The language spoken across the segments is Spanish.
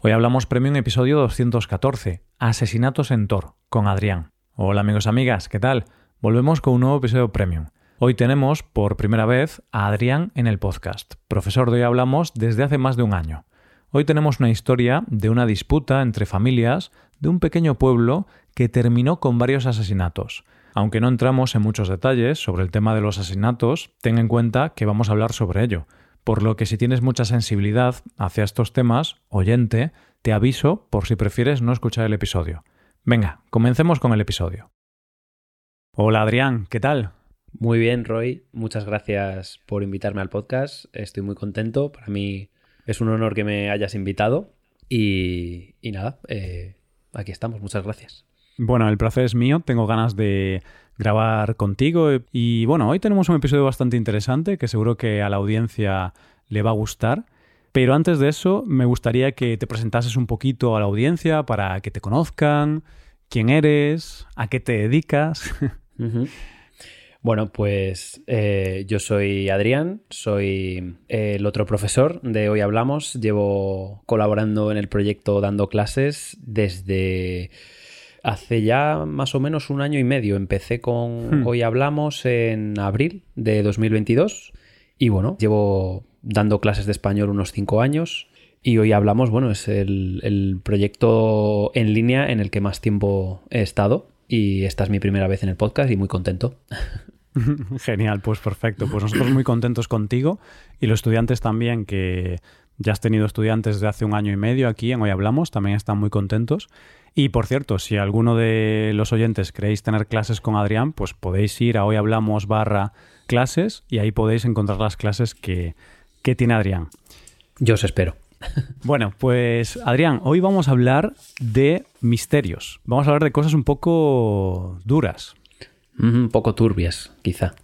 Hoy hablamos Premium episodio 214, Asesinatos en Tor, con Adrián. Hola amigos amigas, ¿qué tal? Volvemos con un nuevo episodio Premium. Hoy tenemos por primera vez a Adrián en el podcast, profesor de Hoy Hablamos desde hace más de un año. Hoy tenemos una historia de una disputa entre familias de un pequeño pueblo que terminó con varios asesinatos. Aunque no entramos en muchos detalles sobre el tema de los asesinatos, ten en cuenta que vamos a hablar sobre ello por lo que si tienes mucha sensibilidad hacia estos temas, oyente, te aviso por si prefieres no escuchar el episodio. Venga, comencemos con el episodio. Hola Adrián, ¿qué tal? Muy bien, Roy. Muchas gracias por invitarme al podcast. Estoy muy contento. Para mí es un honor que me hayas invitado. Y, nada, eh, aquí estamos. Muchas gracias. Bueno, el placer es mío. Tengo ganas de grabar contigo. Y bueno, hoy tenemos un episodio bastante interesante que seguro que a la audiencia le va a gustar. Pero antes de eso, me gustaría que te presentases un poquito a la audiencia para que te conozcan, quién eres, a qué te dedicas. Bueno, pues eh, yo soy Adrián, soy el otro profesor de Hoy Hablamos. Llevo colaborando en el proyecto dando clases desde Hace ya más o menos un año y medio empecé con hmm. Hoy Hablamos en abril de 2022 y bueno, llevo dando clases de español unos cinco años y Hoy Hablamos, bueno, es el, el proyecto en línea en el que más tiempo he estado y esta es mi primera vez en el podcast y muy contento. Genial, pues perfecto. Pues nosotros muy contentos contigo y los estudiantes también que ya has tenido estudiantes de hace un año y medio aquí en Hoy Hablamos, también están muy contentos. Y por cierto, si alguno de los oyentes queréis tener clases con Adrián, pues podéis ir a hoy hablamos barra clases y ahí podéis encontrar las clases que, que tiene Adrián. Yo os espero. Bueno, pues Adrián, hoy vamos a hablar de misterios. Vamos a hablar de cosas un poco duras. Un poco turbias, quizá.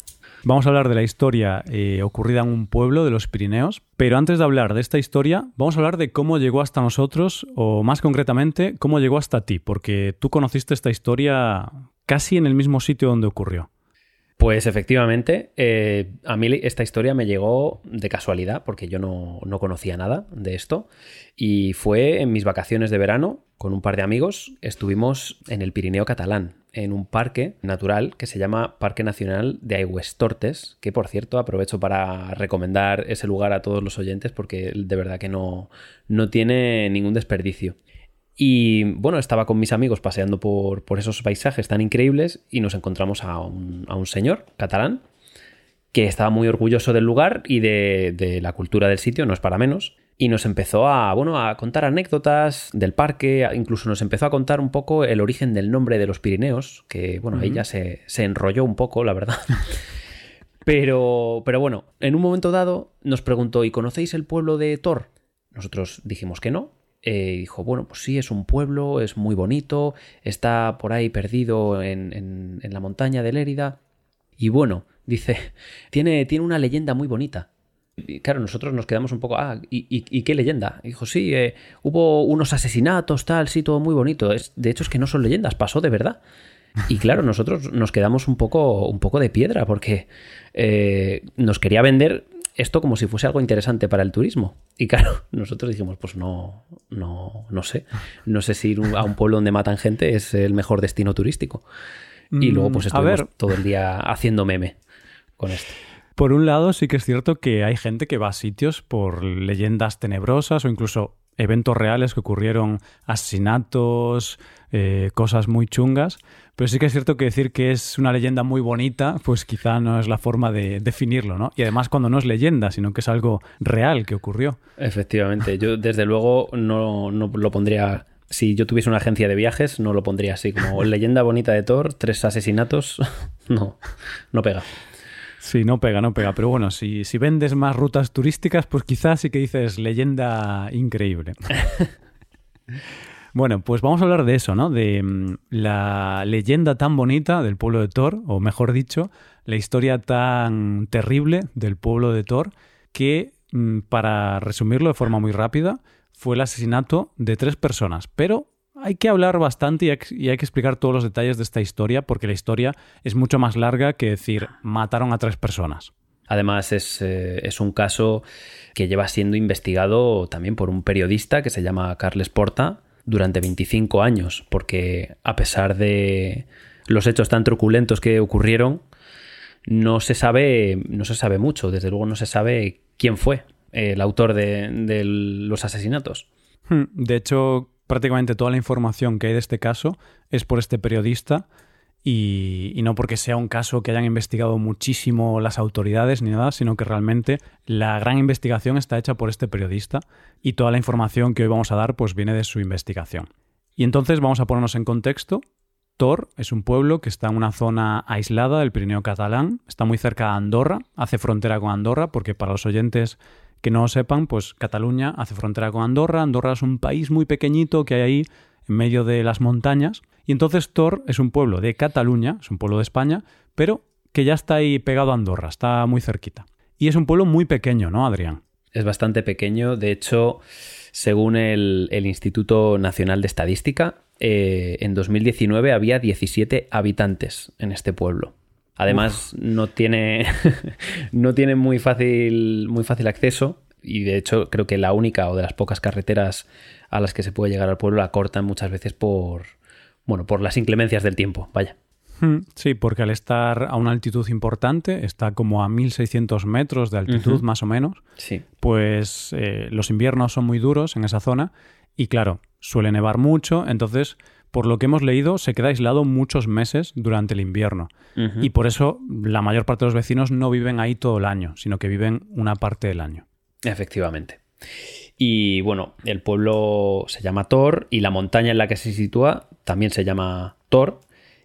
Vamos a hablar de la historia eh, ocurrida en un pueblo de los Pirineos, pero antes de hablar de esta historia, vamos a hablar de cómo llegó hasta nosotros, o más concretamente, cómo llegó hasta ti, porque tú conociste esta historia casi en el mismo sitio donde ocurrió. Pues efectivamente, eh, a mí esta historia me llegó de casualidad, porque yo no, no, conocía nada de esto, y fue en mis vacaciones de verano, con un par de amigos, estuvimos en el Pirineo catalán, en un parque natural que se llama Parque Nacional de Aigüestortes, que por cierto aprovecho para recomendar ese lugar a todos los oyentes porque de verdad que no, no tiene ningún desperdicio. Y bueno, estaba con mis amigos paseando por, por esos paisajes tan increíbles y nos encontramos a un, a un señor catalán que estaba muy orgulloso del lugar y de, de la cultura del sitio, no es para menos y nos empezó a, bueno, a contar anécdotas del parque, incluso nos empezó a contar un poco el origen del nombre de los Pirineos, que bueno, ahí ya se, enrolló un poco, la verdad. Pero, pero bueno, en un momento dado nos preguntó, ¿y conocéis el pueblo de Thor? Nosotros dijimos que no. Eh, dijo, bueno, pues sí, es un pueblo, es muy bonito, está por ahí perdido en, en la montaña de Lérida. Y bueno, dice, tiene, tiene una leyenda muy bonita. Y claro, nosotros nos quedamos un poco, ah, ¿y, qué leyenda? dijo, sí, eh, hubo unos asesinatos, tal, sí, todo muy bonito. Es, de hecho, es que no son leyendas, pasó de verdad. Y claro, nosotros nos quedamos un poco, un poco de piedra porque eh, nos quería vender esto como si fuese algo interesante para el turismo. Y claro, nosotros dijimos, pues no, no, no sé. No sé si ir a un pueblo donde matan gente es el mejor destino turístico. Y luego pues mm, estuvimos todo el día haciendo meme con esto. Por un lado, sí que es cierto que hay gente que va a sitios por leyendas tenebrosas o incluso eventos reales que ocurrieron, asesinatos, eh, cosas muy chungas. Pero sí que es cierto que decir que es una leyenda muy bonita, pues quizá no es la forma de definirlo, ¿no? Y además cuando no es leyenda, sino que es algo real que ocurrió. Efectivamente, yo desde luego no, no lo pondría si yo tuviese una agencia de viajes, no lo pondría así como leyenda bonita de Thor, tres asesinatos. No, no pega. Sí, no pega, no pega. Pero bueno, si, si vendes más rutas turísticas, pues quizás sí que dices leyenda increíble. Bueno, pues vamos a hablar de eso, ¿no? De mm, la leyenda tan bonita del pueblo de Thor, o mejor dicho, la historia tan terrible del pueblo de Thor, que, mm, para resumirlo de forma muy rápida, fue el asesinato de tres personas, pero hay que hablar bastante y hay, que explicar todos los detalles de esta historia porque la historia es mucho más larga que decir mataron a tres personas. Además, es, eh, es, un caso que lleva siendo investigado también por un periodista que se llama Carles Porta durante 25 años, porque a pesar de los hechos tan truculentos que ocurrieron, no se sabe, no se sabe mucho. Desde luego no se sabe quién fue el autor de, los asesinatos. Hmm, de hecho, prácticamente toda la información que hay de este caso es por este periodista y, no porque sea un caso que hayan investigado muchísimo las autoridades ni nada, sino que realmente la gran investigación está hecha por este periodista y toda la información que hoy vamos a dar pues viene de su investigación. Y entonces vamos a ponernos en contexto. Tor es un pueblo que está en una zona aislada del Pirineo catalán, está muy cerca de Andorra, hace frontera con Andorra, porque para los oyentes que no sepan, pues Cataluña hace frontera con Andorra, Andorra es un país muy pequeñito que hay ahí en medio de las montañas, y entonces Tor es un pueblo de Cataluña, es un pueblo de España, pero que ya está ahí pegado a Andorra, está muy cerquita. Y es un pueblo muy pequeño, ¿no, Adrián? Es bastante pequeño, de hecho, según el, Instituto Nacional de Estadística, eh, en 2019 había 17 habitantes en este pueblo. Además, no tiene, no tiene muy, fácil, muy fácil acceso y de hecho creo que la única o de las pocas carreteras a las que se puede llegar al pueblo la cortan muchas veces por, bueno, por las inclemencias del tiempo, vaya. Hmm, sí, porque al estar a una altitud importante, está como a 1600 metros de altitud más o menos, sí. pues eh, los inviernos son muy duros en esa zona y claro, suele nevar mucho, entonces, por lo que hemos leído, se queda aislado muchos meses durante el invierno. Y por eso la mayor parte de los vecinos no viven ahí todo el año, sino que viven una parte del año. Efectivamente. Y bueno, el pueblo se llama Tor y la montaña en la que se sitúa también se llama Tor.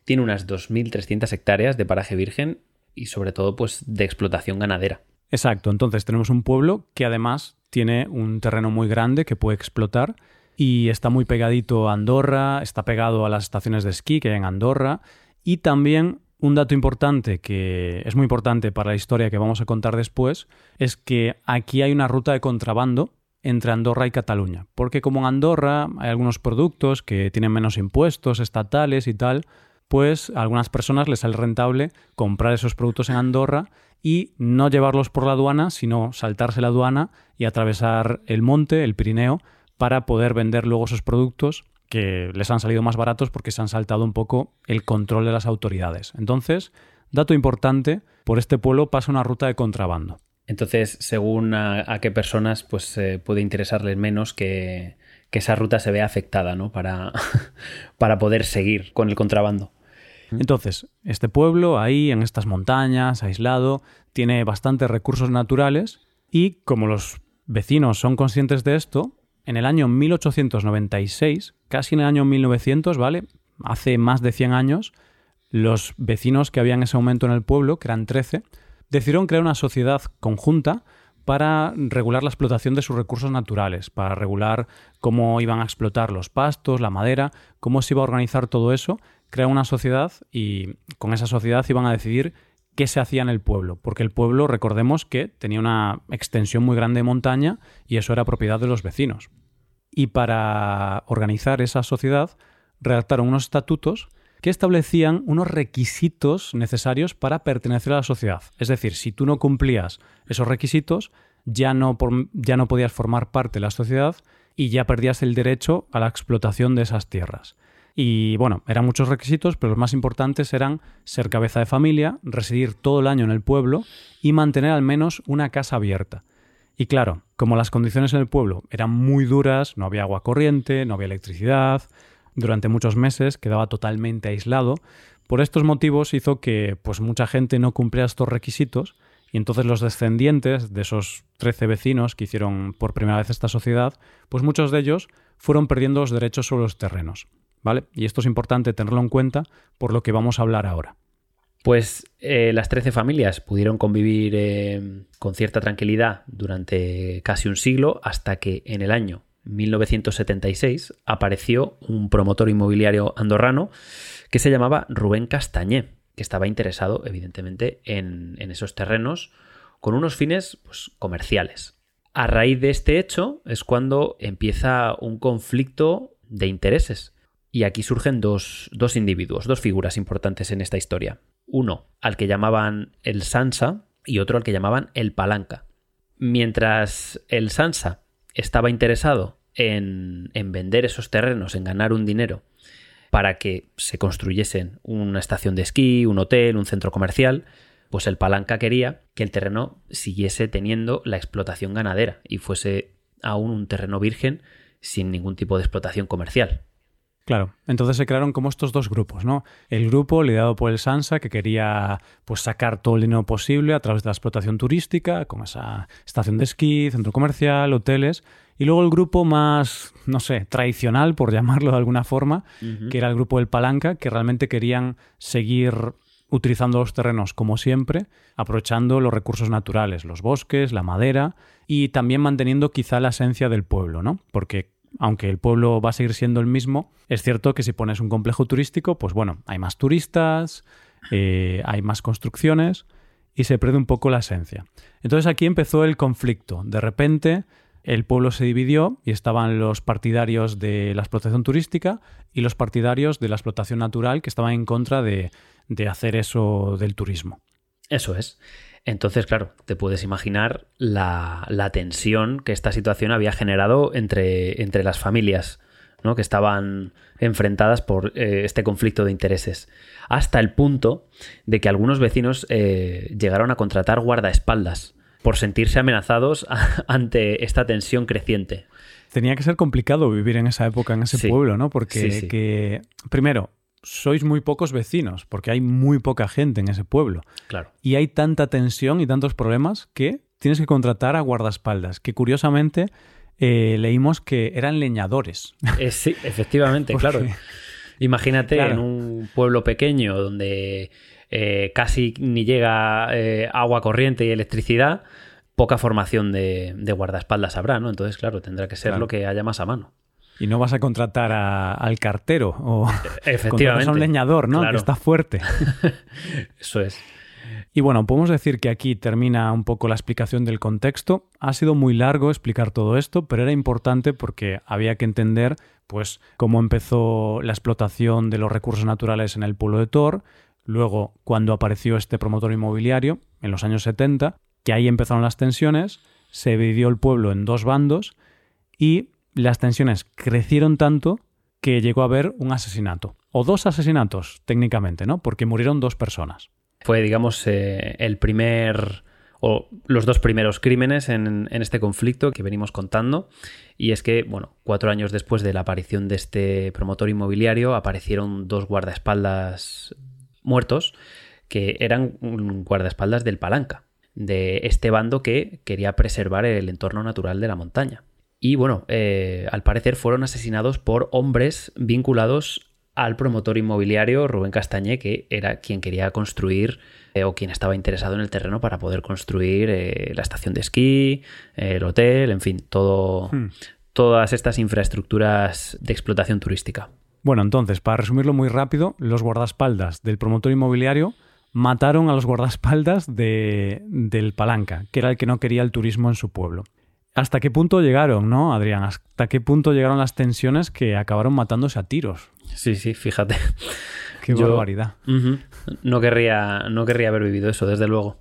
Tiene unas 2.300 hectáreas de paraje virgen y sobre todo pues de explotación ganadera. Exacto, entonces tenemos un pueblo que además tiene un terreno muy grande que puede explotar y está muy pegadito a Andorra, está pegado a las estaciones de esquí que hay en Andorra. Y también un dato importante que es muy importante para la historia que vamos a contar después es que aquí hay una ruta de contrabando entre Andorra y Cataluña, porque como en Andorra hay algunos productos que tienen menos impuestos estatales y tal, pues a algunas personas les sale rentable comprar esos productos en Andorra y no llevarlos por la aduana, sino saltarse la aduana y atravesar el monte, el Pirineo, para poder vender luego esos productos que les han salido más baratos porque se han saltado un poco el control de las autoridades. Entonces, dato importante, por este pueblo pasa una ruta de contrabando. Entonces, según a, qué personas, pues eh, puede interesarles menos que, esa ruta se vea afectada, ¿no? Para, para poder seguir con el contrabando. Entonces, este pueblo, ahí en estas montañas, aislado, tiene bastantes recursos naturales y como los vecinos son conscientes de esto, en el año 1896, casi en el año 1900, ¿vale? Hace más de 100 años, los vecinos que había en ese momento en el pueblo, que eran 13, decidieron crear una sociedad conjunta para regular la explotación de sus recursos naturales, para regular cómo iban a explotar los pastos, la madera, cómo se iba a organizar todo eso, crear una sociedad y con esa sociedad iban a decidir qué se hacía en el pueblo, porque el pueblo, recordemos que tenía una extensión muy grande de montaña y eso era propiedad de los vecinos. Y para organizar esa sociedad redactaron unos estatutos que establecían unos requisitos necesarios para pertenecer a la sociedad. Es decir, si tú no cumplías esos requisitos, ya no, ya no podías formar parte de la sociedad y ya perdías el derecho a la explotación de esas tierras. Y bueno, eran muchos requisitos, pero los más importantes eran ser cabeza de familia, residir todo el año en el pueblo y mantener al menos una casa abierta. Y claro, como las condiciones en el pueblo eran muy duras, no había agua corriente, no había electricidad, durante muchos meses, quedaba totalmente aislado. Por estos motivos hizo que pues, mucha gente no cumpliera estos requisitos y entonces los descendientes de esos 13 vecinos que hicieron por primera vez esta sociedad, pues muchos de ellos fueron perdiendo los derechos sobre los terrenos. ¿Vale? Y esto es importante tenerlo en cuenta por lo que vamos a hablar ahora. Pues eh, las 13 familias pudieron convivir eh, con cierta tranquilidad durante casi un siglo hasta que en el año 1976 apareció un promotor inmobiliario andorrano que se llamaba Rubén Castañé, que estaba interesado evidentemente en, esos terrenos con unos fines pues, comerciales. A raíz de este hecho es cuando empieza un conflicto de intereses. Y aquí surgen dos, dos individuos, dos figuras importantes en esta historia. Uno, al que llamaban el Sansa, y otro al que llamaban el Palanca. Mientras el Sansa estaba interesado en, en vender esos terrenos, en ganar un dinero para que se construyesen una estación de esquí, un hotel, un centro comercial, pues el Palanca quería que el terreno siguiese teniendo la explotación ganadera y fuese aún un terreno virgen sin ningún tipo de explotación comercial. Claro, entonces se crearon como estos dos grupos, ¿no? El grupo liderado por el Sansa, que quería pues sacar todo el dinero posible a través de la explotación turística, con esa estación de esquí, centro comercial, hoteles, y luego el grupo más, no sé, tradicional, por llamarlo de alguna forma, que era el grupo del Palanca, que realmente querían seguir utilizando los terrenos como siempre, aprovechando los recursos naturales, los bosques, la madera, y también manteniendo quizá la esencia del pueblo, ¿no? Porque aunque el pueblo va a seguir siendo el mismo, es cierto que si pones un complejo turístico, pues bueno, hay más turistas, eh, hay más construcciones y se pierde un poco la esencia. Entonces aquí empezó el conflicto. De repente el pueblo se dividió y estaban los partidarios de la explotación turística y los partidarios de la explotación natural que estaban en contra de, de hacer eso del turismo. Eso es. Entonces, claro, te puedes imaginar la, tensión que esta situación había generado entre, entre las familias ¿no? que estaban enfrentadas por eh, este conflicto de intereses. Hasta el punto de que algunos vecinos eh, llegaron a contratar guardaespaldas por sentirse amenazados ante esta tensión creciente. Tenía que ser complicado vivir en esa época, en ese pueblo, ¿no? Porque, Que, primero, sois muy pocos vecinos, porque hay muy poca gente en ese pueblo. Claro. Y hay tanta tensión y tantos problemas que tienes que contratar a guardaespaldas, que curiosamente eh, leímos que eran leñadores. Eh, sí, efectivamente, claro. Imagínate en un pueblo pequeño donde eh, casi ni llega agua corriente y electricidad, poca formación de, guardaespaldas habrá, ¿no? Entonces, claro, tendrá que ser lo que haya más a mano. Y no vas a contratar al cartero o Efectivamente. a un leñador, ¿no? Que está fuerte. Eso es. Y bueno, podemos decir que aquí termina un poco la explicación del contexto. Ha sido muy largo explicar todo esto, pero era importante porque había que entender pues cómo empezó la explotación de los recursos naturales en el pueblo de Thor, luego cuando apareció este promotor inmobiliario en los años 70, que ahí empezaron las tensiones, se dividió el pueblo en dos bandos y las tensiones crecieron tanto que llegó a haber un asesinato. O dos asesinatos, técnicamente, ¿no? Porque murieron dos personas. Fue, digamos, eh, el primer o los dos primeros crímenes en, este conflicto que venimos contando. Y es que, bueno, cuatro años después de la aparición de este promotor inmobiliario, aparecieron dos guardaespaldas muertos que eran guardaespaldas del Palanca, de este bando que quería preservar el entorno natural de la montaña. Y bueno, eh, al parecer fueron asesinados por hombres vinculados al promotor inmobiliario Rubén Castañé, que era quien quería construir eh, o quien estaba interesado en el terreno para poder construir eh, la estación de esquí, el hotel, en fin, todo, hmm. todas estas infraestructuras de explotación turística. Bueno, entonces, para resumirlo muy rápido, los guardaespaldas del promotor inmobiliario mataron a los guardaespaldas de, del Palanca, que era el que no quería el turismo en su pueblo. ¿Hasta qué punto llegaron, no, Adrián? ¿Hasta qué punto llegaron las tensiones que acabaron matándose a tiros? Sí, sí, fíjate. Qué barbaridad. no, querría, no querría haber vivido eso, desde luego.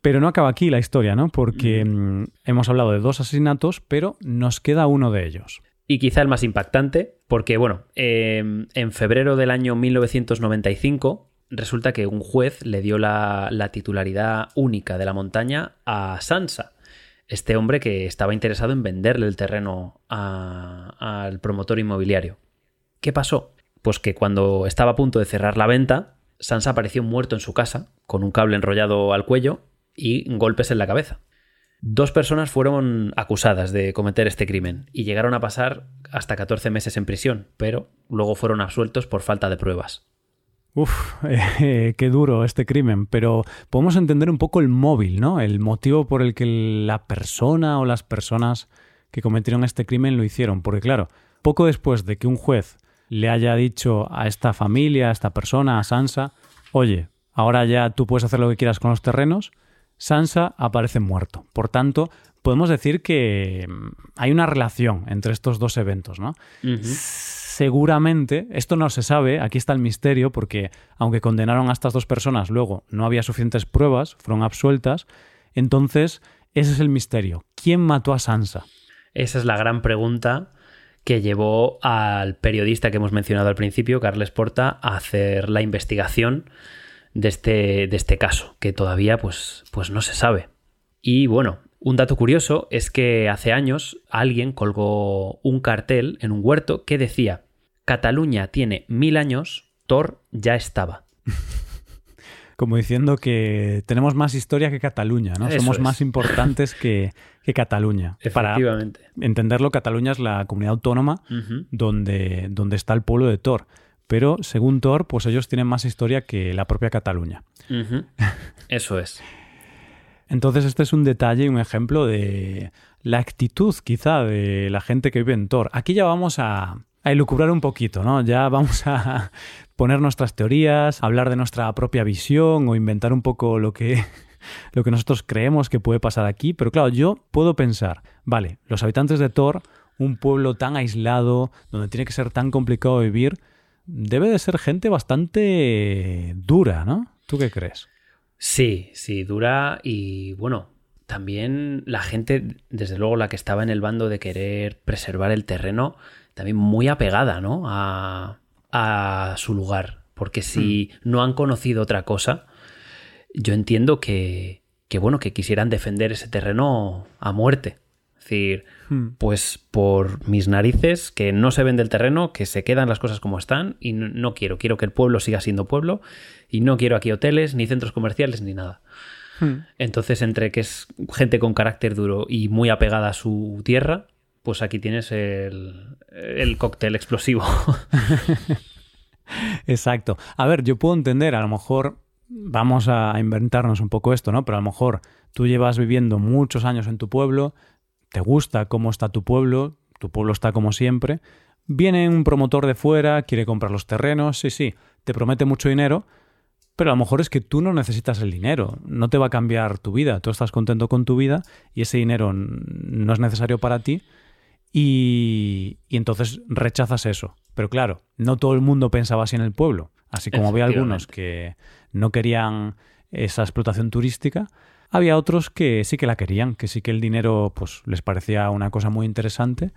Pero no acaba aquí la historia, ¿no? Porque mm, hemos hablado de dos asesinatos, pero nos queda uno de ellos. Y quizá el más impactante, porque, bueno, em, en febrero del año 1995 resulta que un juez le dio la, la titularidad única de la montaña a Sansa este hombre que estaba interesado en venderle el terreno al promotor inmobiliario. ¿Qué pasó? Pues que cuando estaba a punto de cerrar la venta, Sansa apareció muerto en su casa, con un cable enrollado al cuello y golpes en la cabeza. Dos personas fueron acusadas de cometer este crimen y llegaron a pasar hasta 14 meses en prisión, pero luego fueron absueltos por falta de pruebas. Uf, eh, qué duro este crimen, pero podemos entender un poco el móvil, ¿no? El motivo por el que la persona o las personas que cometieron este crimen lo hicieron. Porque claro, poco después de que un juez le haya dicho a esta familia, a esta persona, a Sansa, oye, ahora ya tú puedes hacer lo que quieras con los terrenos, Sansa aparece muerto. Por tanto, podemos decir que mm, hay una relación entre estos dos eventos, ¿no? Seguramente, esto no se sabe, aquí está el misterio, porque aunque condenaron a estas dos personas, luego no había suficientes pruebas, fueron absueltas, entonces ese es el misterio. ¿Quién mató a Sansa? Esa es la gran pregunta que llevó al periodista que hemos mencionado al principio, Carles Porta, a hacer la investigación de este, de este caso, que todavía pues, pues no se sabe. Y bueno, un dato curioso es que hace años alguien colgó un cartel en un huerto que decía Cataluña tiene mil años, Thor ya estaba. Como diciendo que tenemos más historia que Cataluña, ¿no? Somos más importantes que, Cataluña. Efectivamente. Para entenderlo, Cataluña es la comunidad autónoma donde, donde está el pueblo de Thor. Pero según Thor, pues ellos tienen más historia que la propia Cataluña. Eso es. Entonces este es un detalle y un ejemplo de la actitud quizá de la gente que vive en Thor. Aquí ya vamos a, a elucubrar un poquito, ¿no? Ya vamos a poner nuestras teorías, hablar de nuestra propia visión o inventar un poco lo que, lo que nosotros creemos que puede pasar aquí. Pero claro, yo puedo pensar, vale, los habitantes de Thor, un pueblo tan aislado, donde tiene que ser tan complicado vivir, debe de ser gente bastante dura, ¿no? ¿Tú qué crees? Sí, sí, dura y bueno, también la gente, desde luego la que estaba en el bando de querer preservar el terreno, también muy apegada, ¿no? A, a su lugar. Porque si hmm. no han conocido otra cosa, yo entiendo que, que, bueno, que quisieran defender ese terreno a muerte. Es decir, hmm. pues por mis narices, que no se vende el terreno, que se quedan las cosas como están y no quiero, quiero que el pueblo siga siendo pueblo y no quiero aquí hoteles, ni centros comerciales, ni nada. Hmm. Entonces, entre que es gente con carácter duro y muy apegada a su tierra, pues aquí tienes el, el cóctel explosivo. Exacto. A ver, yo puedo entender, a lo mejor vamos a inventarnos un poco esto, ¿no? Pero a lo mejor tú llevas viviendo muchos años en tu pueblo, te gusta cómo está tu pueblo, tu pueblo está como siempre, viene un promotor de fuera, quiere comprar los terrenos, sí, sí, te promete mucho dinero, pero a lo mejor es que tú no necesitas el dinero, no te va a cambiar tu vida, tú estás contento con tu vida y ese dinero no es necesario para ti y, entonces rechazas eso. Pero claro, no todo el mundo pensaba así en el pueblo, así como había algunos que no querían esa explotación turística, había otros que sí que la querían, que sí que el dinero pues les parecía una cosa muy interesante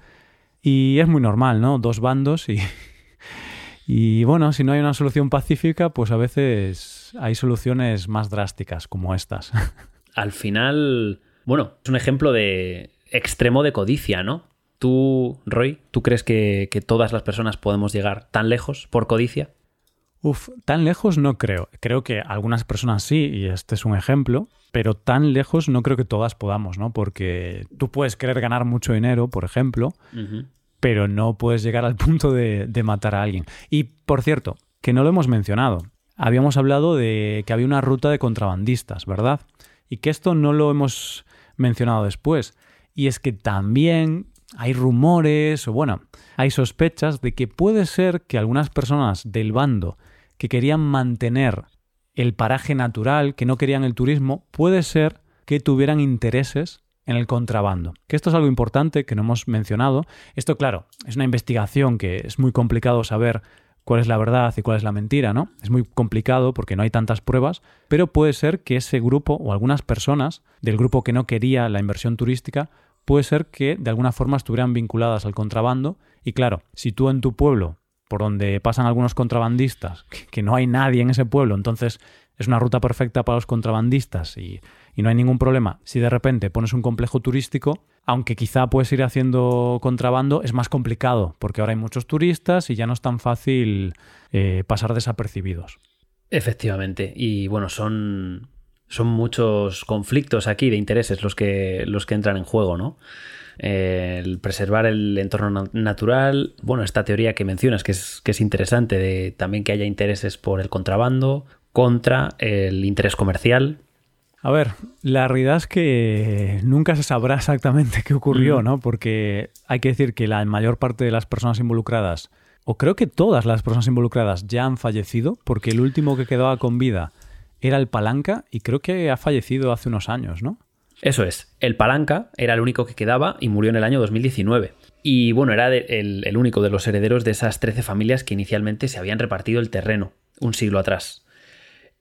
y es muy normal, ¿no? Dos bandos y y bueno, si no hay una solución pacífica, pues a veces hay soluciones más drásticas como estas. Al final, bueno, es un ejemplo de extremo de codicia, ¿no? Tú, Roy, ¿tú crees que, todas las personas podemos llegar tan lejos por codicia? Uf, tan lejos no creo. Creo que algunas personas sí, y este es un ejemplo, pero tan lejos no creo que todas podamos, ¿no? Porque tú puedes querer ganar mucho dinero, por ejemplo, pero no puedes llegar al punto de, matar a alguien. Y, por cierto, que no lo hemos mencionado. Habíamos hablado de que había una ruta de contrabandistas, ¿verdad? Y que esto no lo hemos mencionado después. Y es que también hay rumores o bueno, hay sospechas de que puede ser que algunas personas del bando que querían mantener el paraje natural, que no querían el turismo, puede ser que tuvieran intereses en el contrabando. Que esto es algo importante que no hemos mencionado. Esto, claro, es una investigación que es muy complicado saber cuál es la verdad y cuál es la mentira, ¿no? Es muy complicado porque no hay tantas pruebas, pero puede ser que ese grupo o algunas personas del grupo que no quería la inversión turística puede ser que de alguna forma estuvieran vinculadas al contrabando y claro, si tú en tu pueblo por donde pasan algunos contrabandistas, que no hay nadie en ese pueblo, entonces es una ruta perfecta para los contrabandistas y no hay ningún problema. Si de repente pones un complejo turístico, aunque quizá puedes ir haciendo contrabando, es más complicado, porque ahora hay muchos turistas y ya no es tan fácil eh, pasar desapercibidos. Efectivamente, y bueno, son, son muchos conflictos aquí de intereses los que, los que entran en juego, ¿no? el preservar el entorno natural, bueno, esta teoría que mencionas que es, que es interesante, de también que haya intereses por el contrabando contra el interés comercial, a ver, la realidad es que nunca se sabrá exactamente qué ocurrió, ¿no? Porque hay que decir que la mayor parte de las personas involucradas, o creo que todas las personas involucradas ya han fallecido, porque el último que quedaba con vida era el Palanca y creo que ha fallecido hace unos años, ¿no? Eso es, el Palanca era el único que quedaba y murió en el año 2019. Y bueno, era el, único de los herederos de esas 13 familias que inicialmente se habían repartido el terreno un siglo atrás.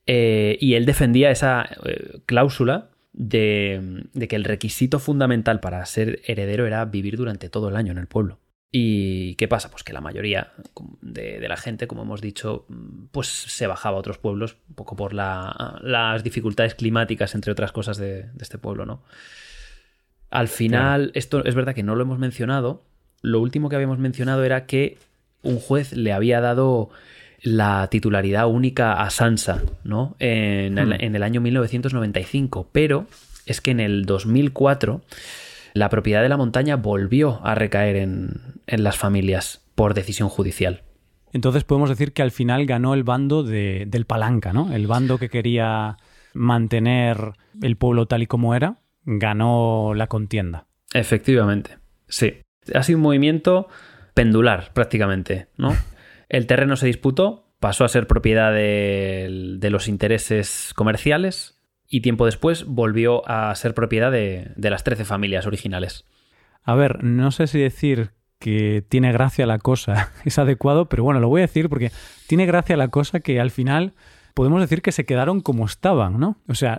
Eh, y él defendía esa eh, cláusula de, que el requisito fundamental para ser heredero era vivir durante todo el año en el pueblo. ¿Y qué pasa? Pues que la mayoría de, la gente, como hemos dicho, pues se bajaba a otros pueblos, un poco por las dificultades climáticas, entre otras cosas, de, este pueblo, ¿no? Al final, esto es verdad que no lo hemos mencionado. Lo último que habíamos mencionado era que un juez le había dado la titularidad única a Sansa, ¿no? En, el, hmm. en el año 1995. Pero es que en el 2004 la propiedad de la montaña volvió a recaer en, las familias por decisión judicial. Entonces podemos decir que al final ganó el bando del palanca, ¿no? El bando que quería mantener el pueblo tal y como era, ganó la contienda. Efectivamente, sí. Ha sido un movimiento pendular prácticamente, ¿no? El terreno se disputó, pasó a ser propiedad de, de los intereses comerciales y tiempo después volvió a ser propiedad de, las 13 familias originales. A ver, no sé si decir que tiene gracia la cosa es adecuado, pero bueno, lo voy a decir porque tiene gracia la cosa que al final podemos decir que se quedaron como estaban, ¿no? O sea,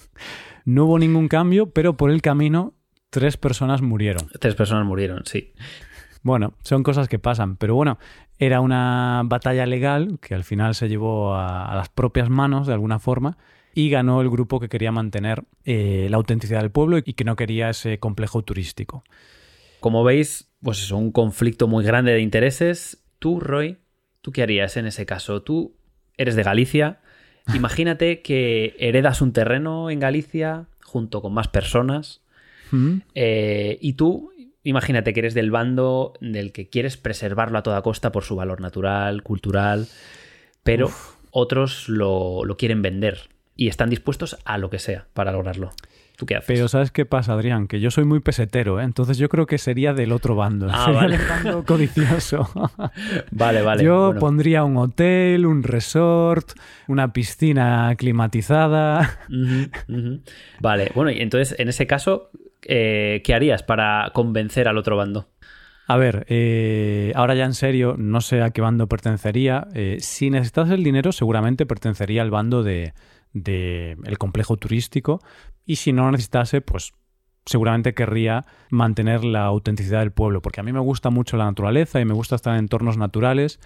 no hubo ningún cambio, pero por el camino tres personas murieron. Tres personas murieron, sí. Bueno, son cosas que pasan, pero bueno, era una batalla legal que al final se llevó a las propias manos de alguna forma y ganó el grupo que quería mantener eh, la autenticidad del pueblo y que no quería ese complejo turístico. Como veis, pues es un conflicto muy grande de intereses. Tú, Roy, ¿tú qué harías en ese caso? Tú eres de Galicia. Imagínate que heredas un terreno en Galicia junto con más personas. Eh, y tú, imagínate que eres del bando del que quieres preservarlo a toda costa por su valor natural, cultural, pero otros lo, lo, quieren vender y están dispuestos a lo que sea para lograrlo. ¿Tú qué haces? Pero ¿sabes qué pasa, Adrián? Que yo soy muy pesetero, ¿eh? entonces yo creo que sería del otro bando. Ah, vale. bando codicioso. vale, vale. Yo pondría un hotel, un resort, una piscina climatizada. Vale, bueno, y entonces en ese caso, eh, ¿qué harías para convencer al otro bando? A ver, eh, ahora ya en serio, no sé a qué bando pertenecería. Eh, si necesitas el dinero, seguramente pertenecería al bando de, del complejo turístico y si no lo necesitase, pues seguramente querría mantener la autenticidad del pueblo, porque a mí me gusta mucho la naturaleza y me gusta estar en entornos naturales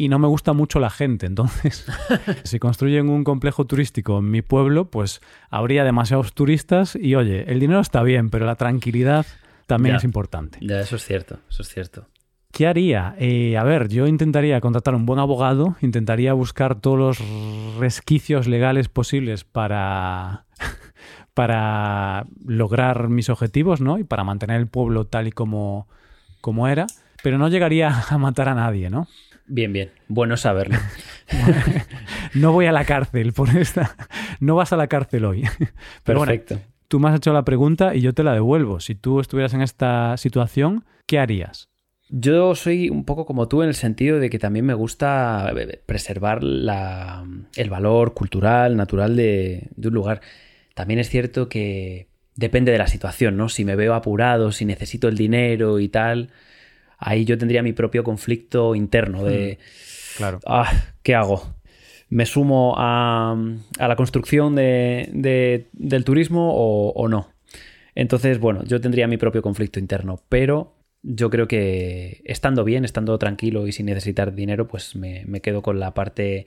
y no me gusta mucho la gente. Entonces, si construyen un complejo turístico en mi pueblo, pues habría demasiados turistas y oye, el dinero está bien, pero la tranquilidad también es importante. Ya, eso es cierto, eso es cierto. ¿Qué haría? Eh, a ver, yo intentaría contratar un buen abogado, intentaría buscar todos los resquicios legales posibles para, para lograr mis objetivos, ¿no? Y para mantener el pueblo tal y como, como era, pero no llegaría a matar a nadie, ¿no? Bien, bien. Bueno saberlo. no voy a la cárcel por esta. No vas a la cárcel hoy. Pero Perfecto. tú me has hecho la pregunta y yo te la devuelvo. Si tú estuvieras en esta situación, ¿qué harías? Yo soy un poco como tú en el sentido de que también me gusta eh, preservar la, el valor cultural, natural de, un lugar. También es cierto que depende de la situación, ¿no? Si me veo apurado, si necesito el dinero y tal, ahí yo tendría mi propio conflicto interno de... Hmm, claro. Ah, ¿Qué hago? ¿Me sumo a, a la construcción de, del turismo o, o no? Entonces, bueno, yo tendría mi propio conflicto interno, pero yo creo que estando bien, estando tranquilo y sin necesitar dinero, pues me, quedo con la parte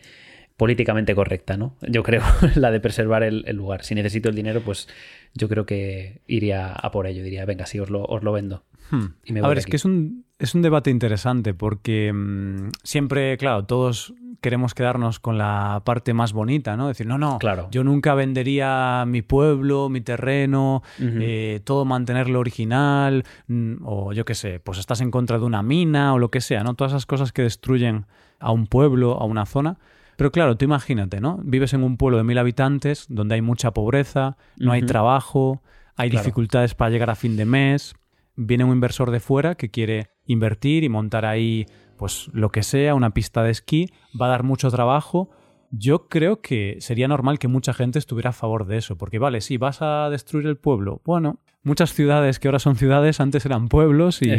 políticamente correcta, ¿no? Yo creo, la de preservar el, lugar. Si necesito el dinero, pues yo creo que iría a por ello. Diría, venga, sí, os lo, os lo vendo. Hmm. a ver, es que es un, es un debate interesante porque mm, siempre, claro, todos queremos quedarnos con la parte más bonita, ¿no? Decir, no, no, claro. yo nunca vendería mi pueblo, mi terreno, eh, todo mantenerlo original, mm, o yo qué sé, pues estás en contra de una mina o lo que sea, ¿no? Todas esas cosas que destruyen a un pueblo, a una zona. Pero claro, tú imagínate, ¿no? Vives en un pueblo de mil habitantes donde hay mucha pobreza, no hay trabajo, hay dificultades para llegar a fin de mes, viene un inversor de fuera que quiere invertir y montar ahí pues lo que sea, una pista de esquí, va a dar mucho trabajo. Yo creo que sería normal que mucha gente estuviera a favor de eso, porque vale, si vas a destruir el pueblo, bueno, muchas ciudades que ahora son ciudades antes eran pueblos y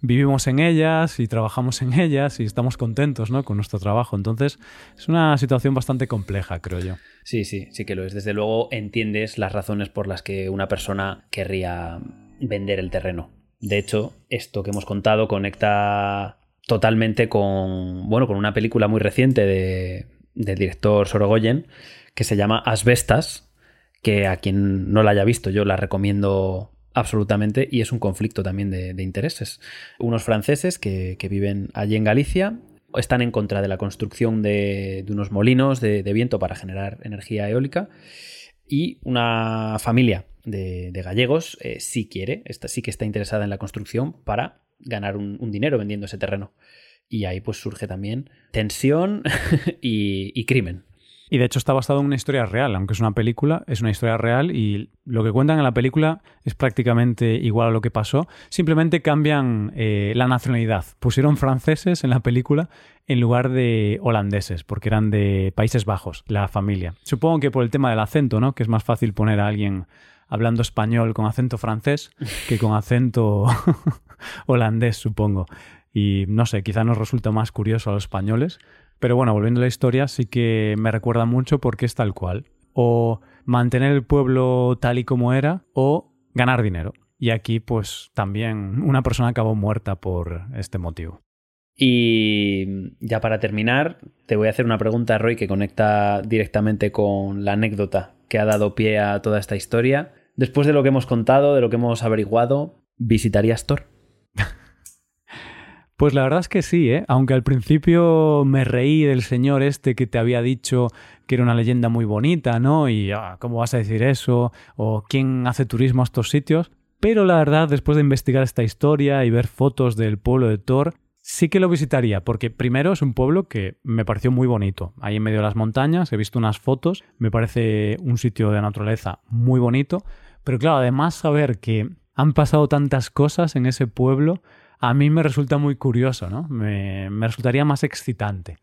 vivimos en ellas y trabajamos en ellas y estamos contentos ¿no? con nuestro trabajo. Entonces es una situación bastante compleja, creo yo. Sí, sí, sí que lo es. Desde luego entiendes las razones por las que una persona querría vender el terreno. De hecho, esto que hemos contado conecta totalmente con, bueno, con una película muy reciente de, del director Sorogoyen que se llama Asbestas, que a quien no la haya visto yo la recomiendo absolutamente y es un conflicto también de, intereses. Unos franceses que, viven allí en Galicia están en contra de la construcción de, unos molinos de, viento para generar energía eólica y una familia de, gallegos eh, sí quiere, sí que está interesada en la construcción para ganar un, dinero vendiendo ese terreno. Y ahí pues surge también tensión y crimen. Y de hecho está basado en una historia real, aunque es una película, es una historia real y lo que cuentan en la película es prácticamente igual a lo que pasó, simplemente cambian eh, la nacionalidad. Pusieron franceses en la película en lugar de holandeses, porque eran de Países Bajos, la familia. Supongo que por el tema del acento, ¿no? Que es más fácil poner a alguien hablando español con acento francés que con acento holandés, supongo. Y no sé, quizá nos resulta más curioso a los españoles, pero bueno, volviendo a la historia, sí que me recuerda mucho porque es tal cual. O mantener el pueblo tal y como era, o ganar dinero. Y aquí, pues también una persona acabó muerta por este motivo. Y ya para terminar, te voy a hacer una pregunta, Roy, que conecta directamente con la anécdota que ha dado pie a toda esta historia. Después de lo que hemos contado, de lo que hemos averiguado, ¿visitarías Thor? Pues la verdad es que sí, ¿eh? aunque al principio me reí del señor este que te había dicho que era una leyenda muy bonita, ¿no? Y ah, ¿cómo vas a decir eso? ¿O quién hace turismo a estos sitios? Pero la verdad, después de investigar esta historia y ver fotos del pueblo de Thor, sí que lo visitaría, porque primero es un pueblo que me pareció muy bonito. Ahí en medio de las montañas, he visto unas fotos, me parece un sitio de naturaleza muy bonito. Pero claro, además saber que han pasado tantas cosas en ese pueblo, a mí me resulta muy curioso, ¿no? Me, resultaría más excitante.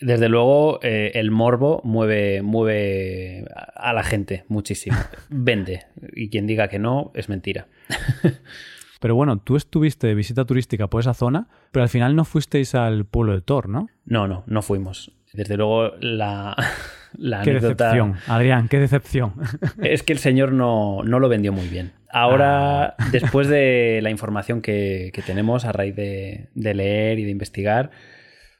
Desde luego, eh, el morbo mueve, mueve a la gente muchísimo. Vende. Y quien diga que no, es mentira. Pero bueno, tú estuviste de visita turística por esa zona, pero al final no fuisteis al pueblo de Thor, ¿no? No, no, no fuimos. Desde luego, la, la qué decepción, Adrián, qué decepción. Es que el señor no, no lo vendió muy bien. Ahora, ah. después de la información que, tenemos a raíz de, leer y de investigar,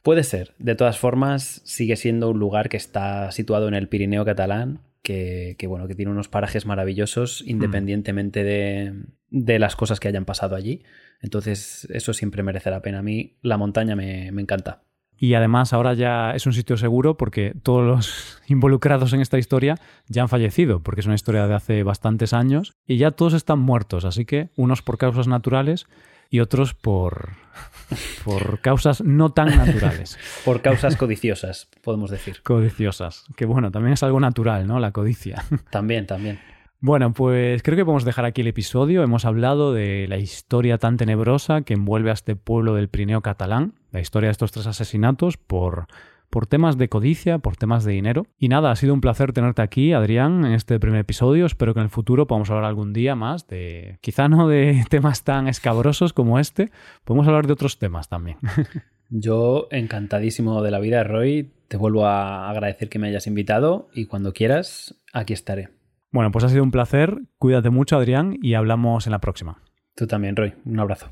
puede ser. De todas formas, sigue siendo un lugar que está situado en el Pirineo catalán, que, bueno, que tiene unos parajes maravillosos, mm. independientemente de, de, las cosas que hayan pasado allí. Entonces, eso siempre merece la pena. A mí la montaña me, me encanta. Y además ahora ya es un sitio seguro porque todos los involucrados en esta historia ya han fallecido, porque es una historia de hace bastantes años y ya todos están muertos, así que unos por causas naturales y otros por, por causas no tan naturales. por causas codiciosas, podemos decir. Codiciosas, que bueno, también es algo natural, ¿no? La codicia. También, también. Bueno, pues creo que podemos dejar aquí el episodio. Hemos hablado de la historia tan tenebrosa que envuelve a este pueblo del Pirineo catalán, la historia de estos tres asesinatos por, por temas de codicia, por temas de dinero. Y nada, ha sido un placer tenerte aquí, Adrián, en este primer episodio. Espero que en el futuro podamos hablar algún día más de, quizá no de temas tan escabrosos como este, podemos hablar de otros temas también. Yo encantadísimo de la vida, Roy. Te vuelvo a agradecer que me hayas invitado y cuando quieras, aquí estaré. Bueno, pues ha sido un placer. Cuídate mucho, Adrián, y hablamos en la próxima. Tú también, Roy. Un abrazo.